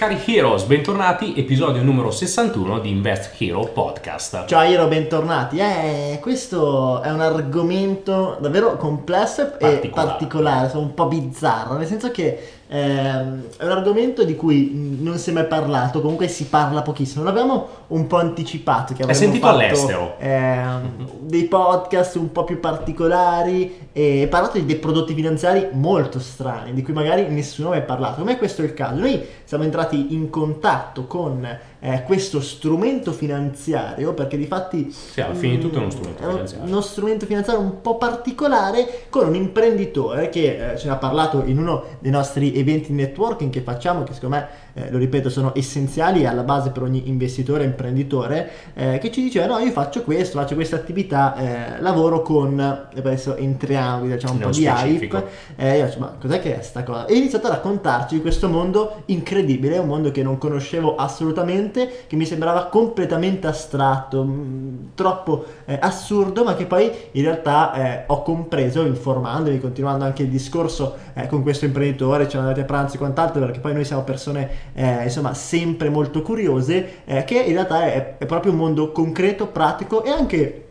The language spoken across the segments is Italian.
Cari Heroes, bentornati, episodio numero 61 di Invest Hero Podcast. Ciao Hero, bentornati. Eh, questo è un argomento davvero complesso e Particolare. particolare, un po' bizzarro, nel senso che ehm, è un argomento di cui non si è mai parlato, comunque si parla pochissimo. L'abbiamo un po' anticipato. Che È sentito fatto, all'estero. ehm, dei podcast un po' più particolari e parlato di dei prodotti finanziari molto strani, di cui magari nessuno ha mai parlato. Come questo è il caso. Noi siamo entrati in contatto con eh, questo strumento finanziario perché di fatti Sì, alla fine di tutto è uno strumento è un- finanziario. uno strumento finanziario un po' particolare con un imprenditore che eh, ce ne ha parlato in uno dei nostri eventi di networking che facciamo che secondo me eh, lo ripeto sono essenziali alla base per ogni investitore e imprenditore eh, che ci diceva no io faccio questo faccio questa attività eh, lavoro con adesso entriamo diciamo un Nello po' di specifico. hype eh, io faccio, ma cos'è che è sta cosa? E ha iniziato a raccontarci di questo mondo incredibile, un mondo che non conoscevo assolutamente, che mi sembrava completamente astratto, mh, troppo eh, assurdo, ma che poi in realtà eh, ho compreso informandomi, continuando anche il discorso eh, con questo imprenditore, ci andati a pranzo e quant'altro, perché poi noi siamo persone eh, insomma sempre molto curiose, eh, che in realtà è, è proprio un mondo concreto, pratico e anche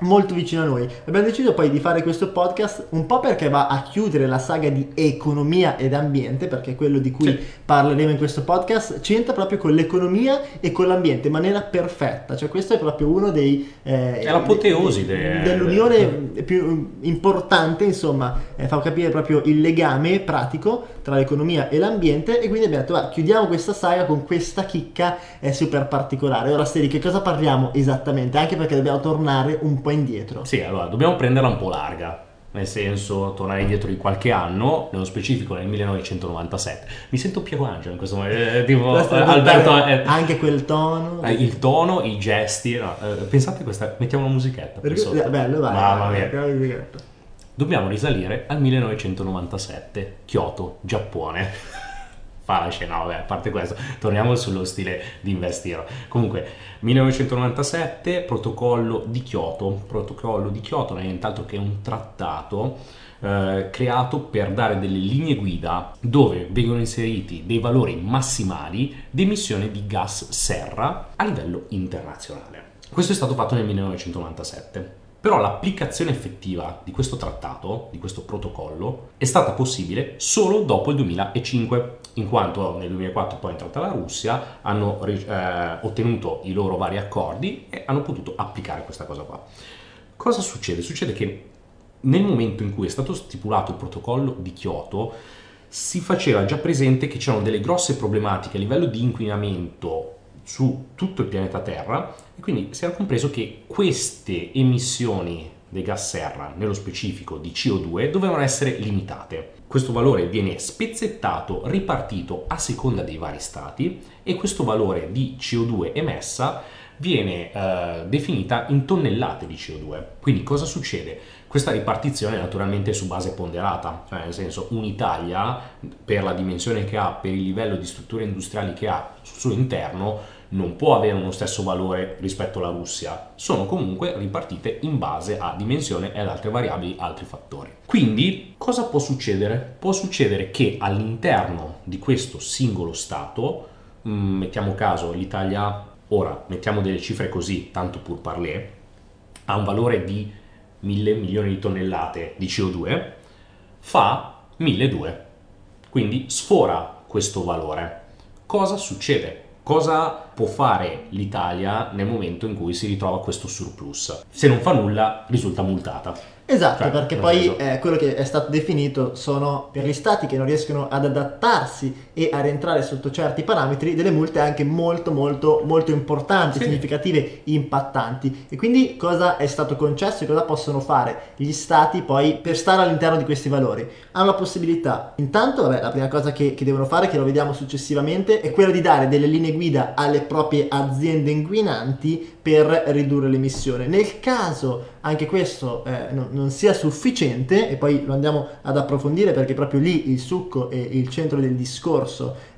molto vicino a noi. Abbiamo deciso poi di fare questo podcast un po' perché va a chiudere la saga di economia ed ambiente, perché quello di cui Sì. parleremo in questo podcast c'entra proprio con l'economia e con l'ambiente in maniera perfetta. Cioè questo è proprio uno dei... eh, È l'apoteosi de- de- dell'unione più importante, insomma, eh, fa capire proprio il legame pratico tra l'economia e l'ambiente e quindi abbiamo detto, "Va, chiudiamo questa saga con questa chicca eh, super particolare. Ora Seri, che cosa parliamo esattamente? Anche perché dobbiamo tornare un po' indietro. Sì, allora, dobbiamo prenderla un po' larga. Nel senso, tornare indietro di qualche anno, nello specifico nel 1997. Mi sento Piero Angelo in questo momento. eh, tipo eh, Alberto. eh, anche quel tono. eh, il tono, i gesti. no, eh, pensate a questa. Mettiamo una musichetta. per Perché- bello, vai. Mamma mia. Dobbiamo risalire al 1997, Kyoto, Giappone. Fa la scena, vabbè, a parte questo, torniamo sullo stile di investire. Comunque, 1997, protocollo di Kyoto. Protocollo di Kyoto non è nient'altro che un trattato eh, creato per dare delle linee guida dove vengono inseriti dei valori massimali di emissione di gas serra a livello internazionale. Questo è stato fatto nel 1997. Però l'applicazione effettiva di questo trattato, di questo protocollo, è stata possibile solo dopo il 2005, in quanto nel 2004 poi è entrata la Russia, hanno eh, ottenuto i loro vari accordi e hanno potuto applicare questa cosa qua. Cosa succede? Succede che nel momento in cui è stato stipulato il protocollo di Kyoto, si faceva già presente che c'erano delle grosse problematiche a livello di inquinamento su tutto il pianeta Terra e quindi si era compreso che queste emissioni dei gas serra, nello specifico di CO2, dovevano essere limitate. Questo valore viene spezzettato, ripartito a seconda dei vari stati e questo valore di CO2 emessa viene eh, definita in tonnellate di CO2. Quindi cosa succede? Questa ripartizione è naturalmente su base ponderata, cioè nel senso un'Italia per la dimensione che ha, per il livello di strutture industriali che ha sul suo interno, non può avere uno stesso valore rispetto alla Russia, sono comunque ripartite in base a dimensione e ad altre variabili, altri fattori. Quindi cosa può succedere? Può succedere che all'interno di questo singolo Stato, mh, mettiamo caso l'Italia, ora mettiamo delle cifre così, tanto pur parler, ha un valore di 1000 milioni di tonnellate di CO2, fa 1200, quindi sfora questo valore. Cosa succede? Cosa può fare l'Italia nel momento in cui si ritrova questo surplus? Se non fa nulla, risulta multata. Esatto, Cioè, perché poi eh, quello che è stato definito sono per gli stati che non riescono ad adattarsi e a rientrare sotto certi parametri delle multe anche molto molto molto importanti, Sì. significative, impattanti. E quindi cosa è stato concesso e cosa possono fare gli stati poi per stare all'interno di questi valori? Hanno la possibilità, intanto, vabbè, la prima cosa che, che devono fare, che lo vediamo successivamente, è quella di dare delle linee guida alle proprie aziende inquinanti per ridurre l'emissione. Nel caso anche questo eh, no, non sia sufficiente, e poi lo andiamo ad approfondire perché proprio lì il succo e il centro del discorso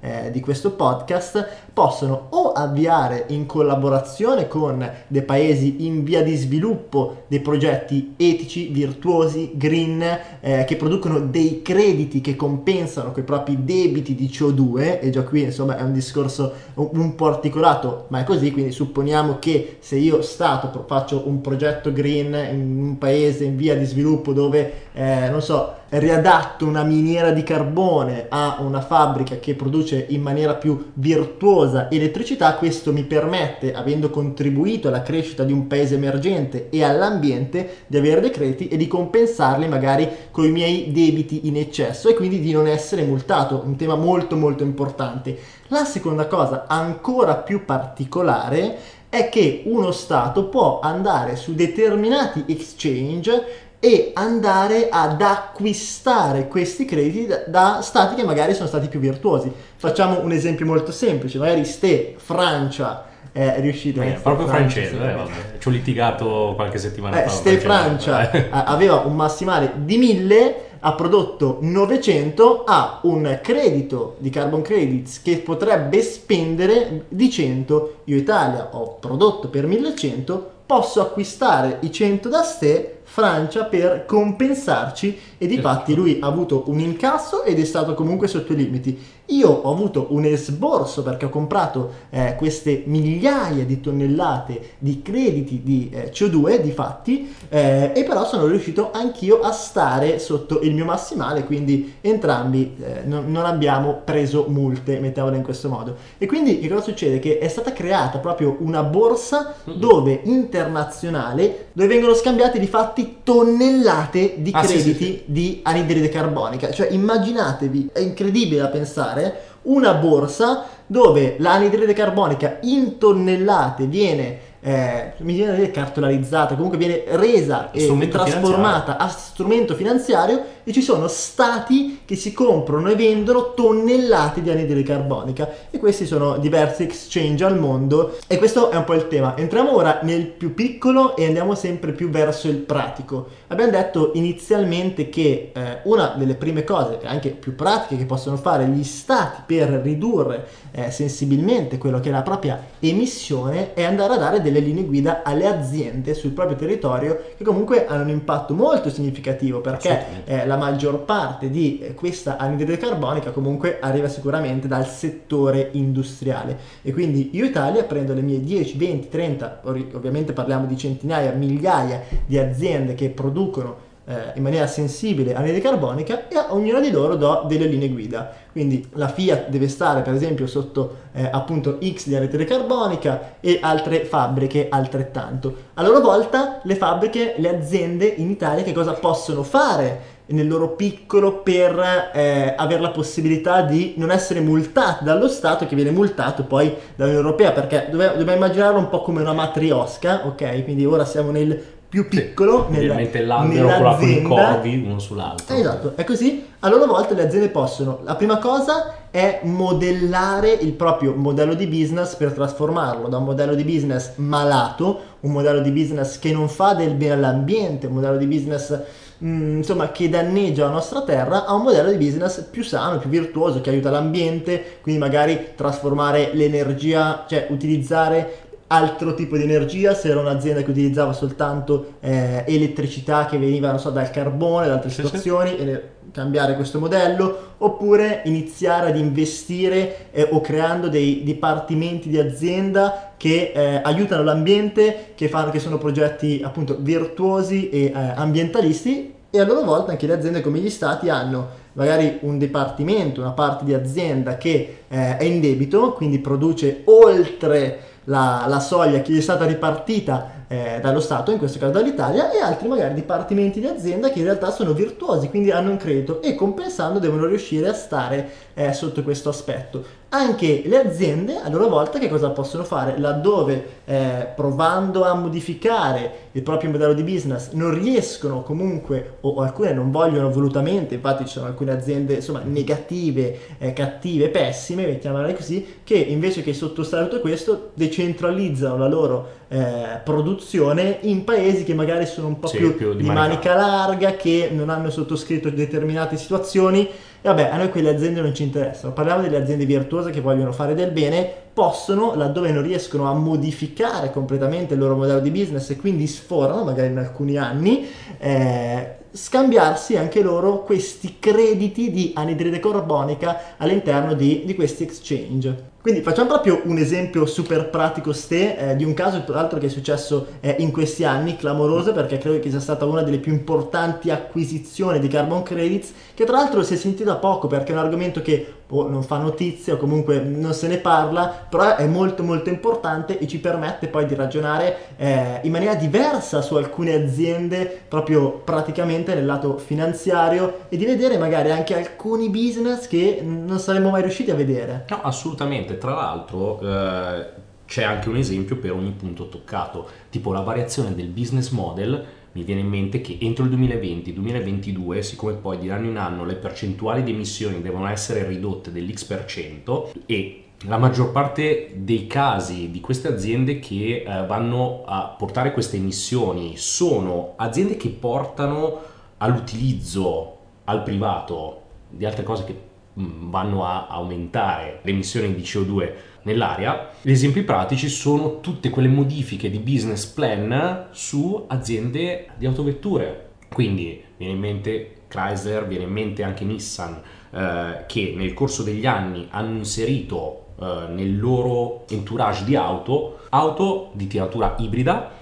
eh, di questo podcast, possono o avviare in collaborazione con dei paesi in via di sviluppo dei progetti etici, virtuosi, green, eh, che producono dei crediti che compensano quei propri debiti di CO2, e già qui insomma è un discorso un, un po' articolato, ma è così, quindi supponiamo che se io Stato faccio un progetto green in un paese in via di sviluppo dove, eh, non so, riadatto una miniera di carbone a una fabbrica che produce in maniera più virtuosa elettricità, questo mi permette, avendo contribuito alla crescita di un paese emergente e all'ambiente, di avere dei crediti e di compensarli magari con i miei debiti in eccesso e quindi di non essere multato, un tema molto molto importante. La seconda cosa ancora più particolare è che uno Stato può andare su determinati exchange e andare ad acquistare questi crediti da, da, stati che magari sono stati più virtuosi. Facciamo un esempio molto semplice, magari ste Francia è riuscito eh, proprio francese, francese eh, ci ho litigato qualche settimana eh, fa. Ste Francia eh. aveva un massimale di 1000 ha prodotto 900 ha un credito di carbon credits che potrebbe spendere di 100 io Italia ho prodotto per 1100 posso acquistare i 100 da ste Francia per compensarci e di fatti lui ha avuto un incasso ed è stato comunque sotto i limiti. Io ho avuto un esborso perché ho comprato eh, queste migliaia di tonnellate di crediti di eh, CO2 di fatti eh, e però sono riuscito anch'io a stare sotto il mio massimale quindi entrambi eh, non, non, abbiamo preso multe mettiamola in questo modo e quindi che cosa succede? Che è stata creata proprio una borsa dove internazionale dove vengono scambiati di fatti tonnellate di ah, crediti sì, sì, sì. di anidride carbonica cioè immaginatevi è incredibile da pensare fare una borsa dove l'anidride carbonica in tonnellate viene eh, mi viene cartolarizzata, comunque viene resa e trasformata a strumento finanziario e ci sono stati che si comprano e vendono tonnellate di anidride carbonica e questi sono diversi exchange al mondo e questo è un po' il tema. Entriamo ora nel più piccolo e andiamo sempre più verso il pratico. Abbiamo detto inizialmente che eh, una delle prime cose, anche più pratiche, che possono fare gli stati per ridurre eh, sensibilmente quello che è la propria emissione è andare a dare delle linee guida alle aziende sul proprio territorio che comunque hanno un impatto molto significativo perché eh, la maggior parte di eh, questa anidride carbonica comunque arriva sicuramente dal settore industriale e quindi io Italia prendo le mie 10, 20, 30, ovviamente parliamo di centinaia, migliaia di aziende che producono eh, in maniera sensibile all'anidride carbonica e a ognuna di loro do delle linee guida. Quindi la Fiat deve stare per esempio sotto eh, appunto X di anidride carbonica e altre fabbriche altrettanto. A loro volta le fabbriche, le aziende in Italia che cosa possono fare nel loro piccolo per eh, avere la possibilità di non essere multati dallo Stato che viene multato poi dall'Unione Europea perché dobbiamo, dobbiamo immaginarlo un po' come una matriosca ok? Quindi ora siamo nel più piccolo sì, nella, l'albero con i corvi uno sull'altro. Esatto è così. A loro volta le aziende possono la prima cosa è modellare il proprio modello di business per trasformarlo da un modello di business malato un modello di business che non fa del bene all'ambiente un modello di business mh, mm, insomma, che danneggia la nostra terra a un modello di business più sano, più virtuoso, che aiuta l'ambiente, quindi magari trasformare l'energia, cioè utilizzare altro tipo di energia, se era un'azienda che utilizzava soltanto eh, elettricità che veniva so, dal carbone, da altre sì, situazioni, sì. E cambiare questo modello, oppure iniziare ad investire eh, o creando dei dipartimenti di azienda che eh, aiutano l'ambiente, che, fanno, che sono progetti appunto virtuosi e eh, ambientalisti e a loro volta anche le aziende come gli stati hanno magari un dipartimento, una parte di azienda che eh, è in debito, quindi produce oltre la, la soglia che gli è stata ripartita eh, dallo Stato, in questo caso dall'Italia, e altri magari dipartimenti di azienda che in realtà sono virtuosi, quindi hanno un credito e compensando devono riuscire a stare eh, sotto questo aspetto. Anche le aziende a loro volta che cosa possono fare? Laddove eh, provando a modificare il proprio modello di business non riescono comunque o, o alcune non vogliono volutamente, infatti ci sono alcune aziende insomma negative, eh, cattive, pessime, mettiamola così, che invece che sottostare tutto questo decentralizzano la loro eh, produzione in paesi che magari sono un po' Sì, più, più di di manica manica larga, che non hanno sottoscritto determinate situazioni. Vabbè, a noi quelle aziende non ci interessano. Parliamo delle aziende virtuose che vogliono fare del bene, possono, laddove non riescono a modificare completamente il loro modello di business e quindi sforano, magari in alcuni anni, eh, scambiarsi anche loro questi crediti di anidride carbonica all'interno di, di questi exchange. Quindi facciamo proprio un esempio super pratico ste eh, di un caso tra l'altro che è successo eh, in questi anni, clamoroso perché credo che sia stata una delle più importanti acquisizioni di carbon credits, che tra l'altro si è sentita poco perché è un argomento che boh, non fa notizia o comunque non se ne parla, però è molto molto importante e ci permette poi di ragionare eh, in maniera diversa su alcune aziende proprio praticamente nel lato finanziario e di vedere magari anche alcuni business che non saremmo mai riusciti a vedere. No, assolutamente. Tra l'altro eh, c'è anche un esempio per ogni punto toccato, tipo la variazione del business model. Mi viene in mente che entro il 2020-2022, siccome poi di anno in anno le percentuali di emissioni devono essere ridotte dell'X% e la maggior parte dei casi di queste aziende che eh, vanno a portare queste emissioni sono aziende che portano all'utilizzo al privato di altre cose che vanno a aumentare le emissioni di CO2 nell'aria. Gli esempi pratici sono tutte quelle modifiche di business plan su aziende di autovetture. Quindi viene in mente Chrysler, viene in mente anche Nissan, eh, che nel corso degli anni hanno inserito eh, nel loro entourage di auto auto di tiratura ibrida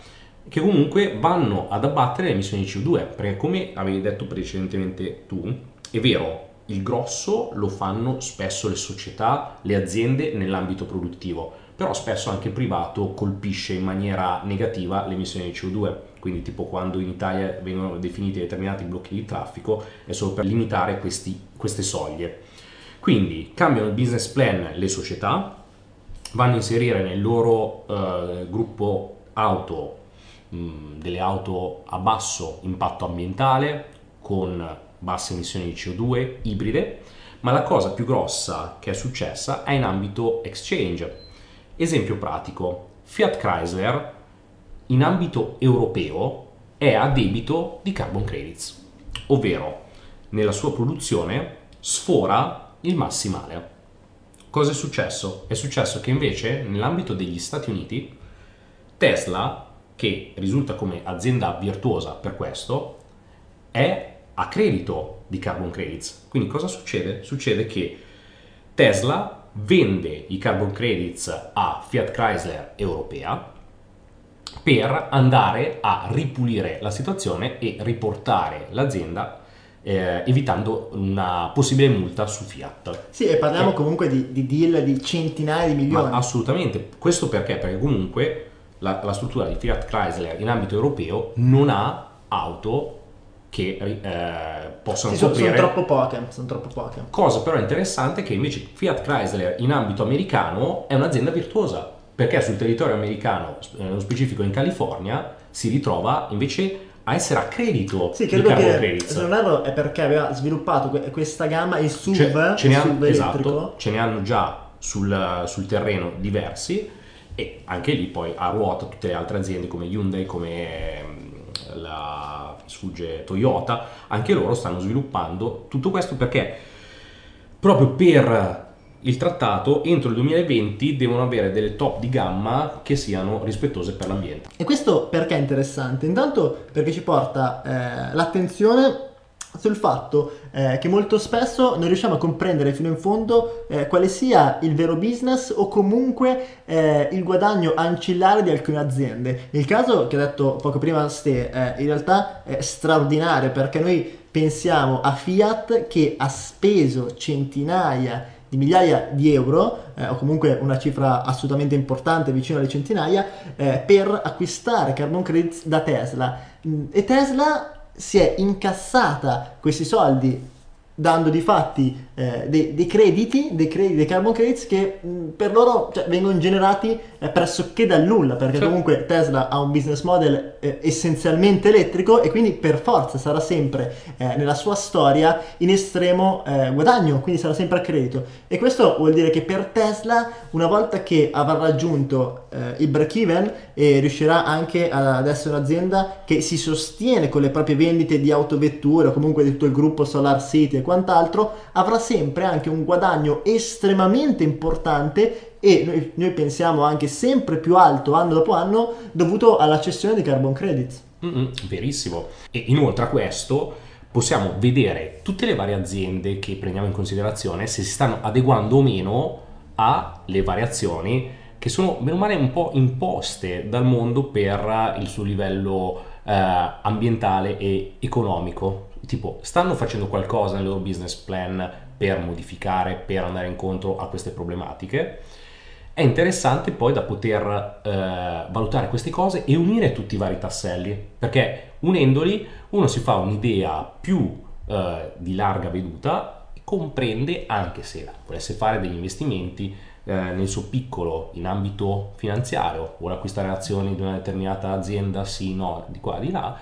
che comunque vanno ad abbattere le emissioni di CO2 perché come avevi detto precedentemente tu è vero il grosso lo fanno spesso le società, le aziende nell'ambito produttivo però spesso anche il privato colpisce in maniera negativa le emissioni di CO2 quindi tipo quando in Italia vengono definiti determinati blocchi di traffico è solo per limitare questi, queste soglie. Quindi cambiano il business plan le società vanno a inserire nel loro eh, gruppo auto mh, delle auto a basso impatto ambientale con basse emissioni di CO2 ibride, ma la cosa più grossa che è successa è in ambito exchange. Esempio pratico, Fiat Chrysler in ambito europeo è a debito di carbon credits, ovvero nella sua produzione sfora il massimale. Cosa è successo? È successo che invece nell'ambito degli Stati Uniti Tesla, che risulta come azienda virtuosa per questo, è a credito di carbon credits. Quindi cosa succede? Succede che Tesla vende i carbon credits a Fiat Chrysler europea per andare a ripulire la situazione e riportare l'azienda eh, evitando una possibile multa su Fiat. Sì, e parliamo Eh. comunque di, di deal di centinaia di milioni. Ma assolutamente, questo perché? Perché comunque la, la struttura di Fiat Chrysler in ambito europeo non ha auto che eh, possano Sì, coprire sono troppo poche, sono troppo poche. Cosa però interessante è che invece Fiat Chrysler in ambito americano è un'azienda virtuosa, perché sul territorio americano, nello specifico in California, si ritrova invece a essere a credito Sì, di credo carbon che credits. se non erro è perché aveva sviluppato que- questa gamma, il SUV, Ce, ce ne SUV hanno, esatto, ce ne hanno già sul, sul terreno diversi e anche lì poi a ruota tutte le altre aziende come Hyundai, come ehm, la sfugge Toyota, anche loro stanno sviluppando tutto questo perché proprio per il trattato entro il 2020 devono avere delle top di gamma che siano rispettose per l'ambiente. E questo perché è interessante? Intanto perché ci porta eh, l'attenzione sul fatto eh, che molto spesso non riusciamo a comprendere fino in fondo eh, quale sia il vero business o comunque eh, il guadagno ancillare di alcune aziende. Il caso che ha detto poco prima Ste eh, in realtà è straordinario perché noi pensiamo a Fiat che ha speso centinaia di migliaia di euro eh, o comunque una cifra assolutamente importante vicino alle centinaia eh, per acquistare carbon credits da Tesla Mm, e Tesla si è incassata questi soldi dando di fatti eh, dei, dei, crediti, dei crediti, dei carbon credits che mh, per loro cioè, vengono generati eh, pressoché dal nulla, perché sì. comunque Tesla ha un business model eh, essenzialmente elettrico e quindi per forza sarà sempre eh, nella sua storia in estremo eh, guadagno, quindi sarà sempre a credito. E questo vuol dire che per Tesla, una volta che avrà raggiunto eh, il break even e riuscirà anche ad essere un'azienda che si sostiene con le proprie vendite di autovetture o comunque di tutto il gruppo Solar City quant'altro, avrà sempre anche un guadagno estremamente importante e noi, noi, pensiamo anche sempre più alto anno dopo anno dovuto alla cessione di carbon credits. Mm-mm, verissimo. E inoltre a questo possiamo vedere tutte le varie aziende che prendiamo in considerazione se si stanno adeguando o meno alle variazioni che sono meno male un po' imposte dal mondo per il suo livello eh, ambientale e economico tipo stanno facendo qualcosa nel loro business plan per modificare, per andare incontro a queste problematiche. È interessante poi da poter eh, valutare queste cose e unire tutti i vari tasselli, perché unendoli uno si fa un'idea più eh, di larga veduta e comprende anche se volesse fare degli investimenti eh, nel suo piccolo in ambito finanziario, vuole acquistare azioni di una determinata azienda, sì, no, di qua, di là,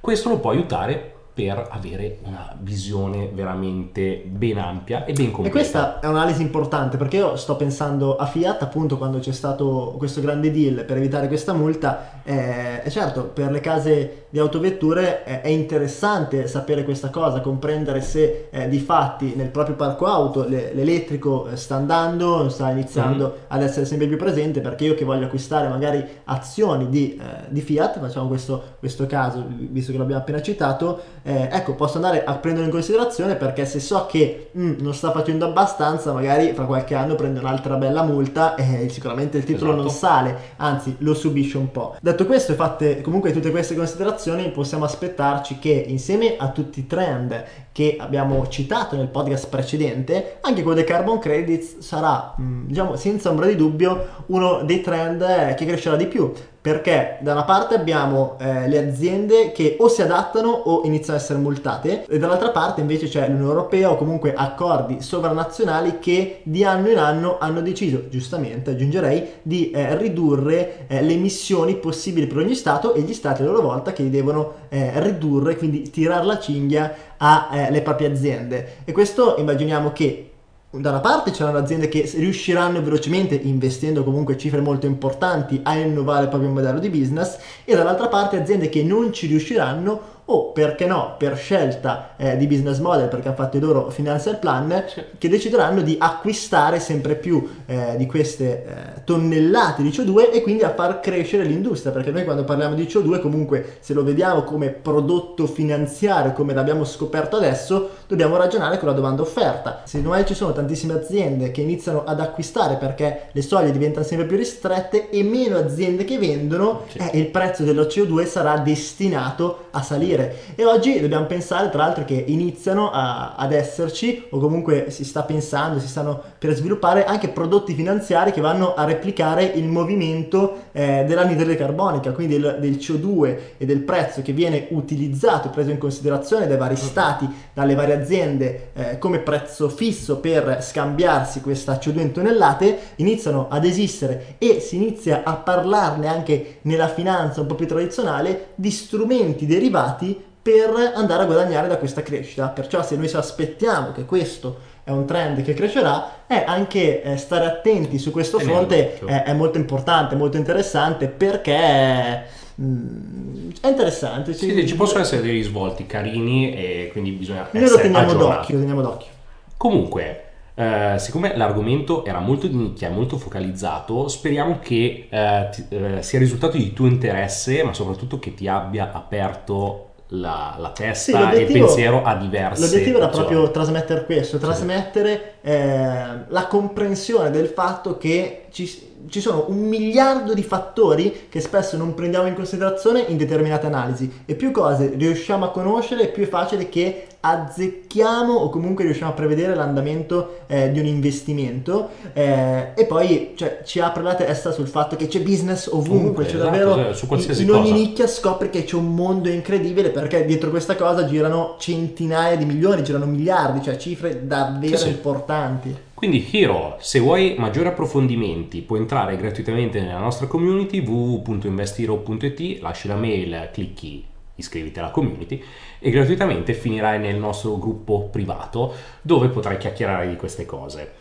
questo lo può aiutare per avere una visione veramente ben ampia e ben completa. E questa è un'analisi importante perché io sto pensando a Fiat appunto quando c'è stato questo grande deal per evitare questa multa eh, e certo per le case di autovetture è, è interessante sapere questa cosa, comprendere se eh, di fatti nel proprio parco auto le, l'elettrico eh, sta andando, sta iniziando mm. ad essere sempre più presente perché io che voglio acquistare magari azioni di, eh, di Fiat, facciamo questo, questo caso visto che l'abbiamo appena citato, eh, ecco, posso andare a prenderlo in considerazione perché se so che mm, non sta facendo abbastanza, magari fra qualche anno prende un'altra bella multa e sicuramente il titolo esatto. non sale, anzi lo subisce un po'. Detto questo e fatte comunque tutte queste considerazioni, possiamo aspettarci che insieme a tutti i trend che abbiamo citato nel podcast precedente, anche quello dei carbon credits sarà, mm, diciamo, senza ombra di dubbio uno dei trend che crescerà di più. Perché da una parte abbiamo eh, le aziende che o si adattano o iniziano a essere multate e dall'altra parte invece c'è l'Unione Europea o comunque accordi sovranazionali che di anno in anno hanno deciso, giustamente aggiungerei, di eh, ridurre eh, le emissioni possibili per ogni Stato e gli Stati a loro volta che devono eh, ridurre, quindi tirare la cinghia alle eh, proprie aziende. E questo immaginiamo che da una parte c'erano aziende che riusciranno velocemente, investendo comunque cifre molto importanti, a innovare il proprio modello di business, e dall'altra parte aziende che non ci riusciranno o perché no, per scelta eh, di business model, perché hanno fatto i loro financial plan, che decideranno di acquistare sempre più eh, di queste eh, tonnellate di CO2 e quindi a far crescere l'industria, perché noi quando parliamo di CO2 comunque se lo vediamo come prodotto finanziario, come l'abbiamo scoperto adesso, dobbiamo ragionare con la domanda offerta. Se noi ci sono tantissime aziende che iniziano ad acquistare perché le soglie diventano sempre più ristrette e meno aziende che vendono, sì. Eh, il prezzo dello CO2 sarà destinato a salire dire. E oggi dobbiamo pensare, tra l'altro, che iniziano a, ad esserci, o comunque si sta pensando, si stanno per sviluppare anche prodotti finanziari che vanno a replicare il movimento eh, dell'anidride carbonica, quindi del, del, CO2 e del prezzo che viene utilizzato, preso in considerazione dai vari stati, dalle varie aziende eh, come prezzo fisso per scambiarsi questa CO2 in tonnellate, iniziano ad esistere e si inizia a parlarne anche nella finanza un po' più tradizionale di strumenti derivati per andare a guadagnare da questa crescita. Perciò se noi ci aspettiamo che questo è un trend che crescerà, è anche eh, stare attenti su questo fronte è, è, molto importante, molto interessante perché mm, è interessante. Sì, sì, ci possono essere dei risvolti carini e quindi bisogna Noi lo teniamo d'occhio, lo teniamo d'occhio. Comunque, Uh, siccome l'argomento era molto di nicchia, molto focalizzato, speriamo che uh, ti, uh, sia risultato di tuo interesse, ma soprattutto che ti abbia aperto la, la testa sì, e il pensiero a diverse l'obiettivo era proprio trasmettere questo trasmettere eh, la comprensione del fatto che ci, ci sono un miliardo di fattori che spesso non prendiamo in considerazione in determinate analisi. E più cose riusciamo a conoscere, più è facile che azzecchiamo o comunque riusciamo a prevedere l'andamento eh, di un investimento eh, e poi cioè, ci apre la testa sul fatto che c'è business ovunque, Ovunque, cioè esatto, davvero cioè, su qualsiasi in ogni cosa. nicchia scopri che c'è un mondo incredibile perché dietro questa cosa girano centinaia di milioni, girano miliardi, cioè cifre davvero Sì, sì. importanti. Quindi Hero, se vuoi maggiori approfondimenti puoi entrare gratuitamente nella nostra community www.investiro.it, lasci la mail, clicchi iscriviti alla community e gratuitamente finirai nel nostro gruppo privato dove potrai chiacchierare di queste cose.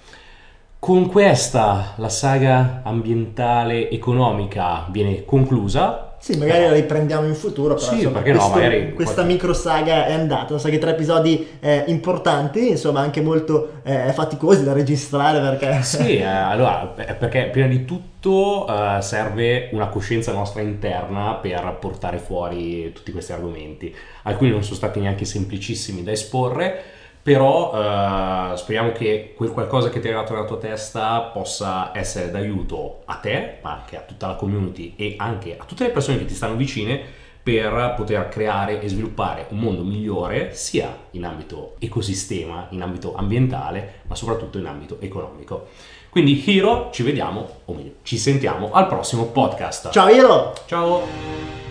Con questa la saga ambientale economica viene conclusa. Sì, magari la riprendiamo in futuro, però Sì, insomma, perché no, questo- magari questa qualche- micro saga è andata, so che tre episodi eh, importanti, insomma anche molto eh, faticosi da registrare perché... Sì, eh, allora, eh, perché prima di tutto eh, serve una coscienza nostra interna per portare fuori tutti questi argomenti. Alcuni non sono stati neanche semplicissimi da esporre, però eh, speriamo che quel qualcosa che ti è arrivato nella tua testa possa essere d'aiuto a te, ma anche a tutta la community e anche a tutte le persone che ti stanno vicine per poter creare e sviluppare un mondo migliore sia in ambito ecosistema, in ambito ambientale, ma soprattutto in ambito economico. Quindi Hiro, ci vediamo, o meglio, ci sentiamo al prossimo podcast. Ciao Iro! Ciao!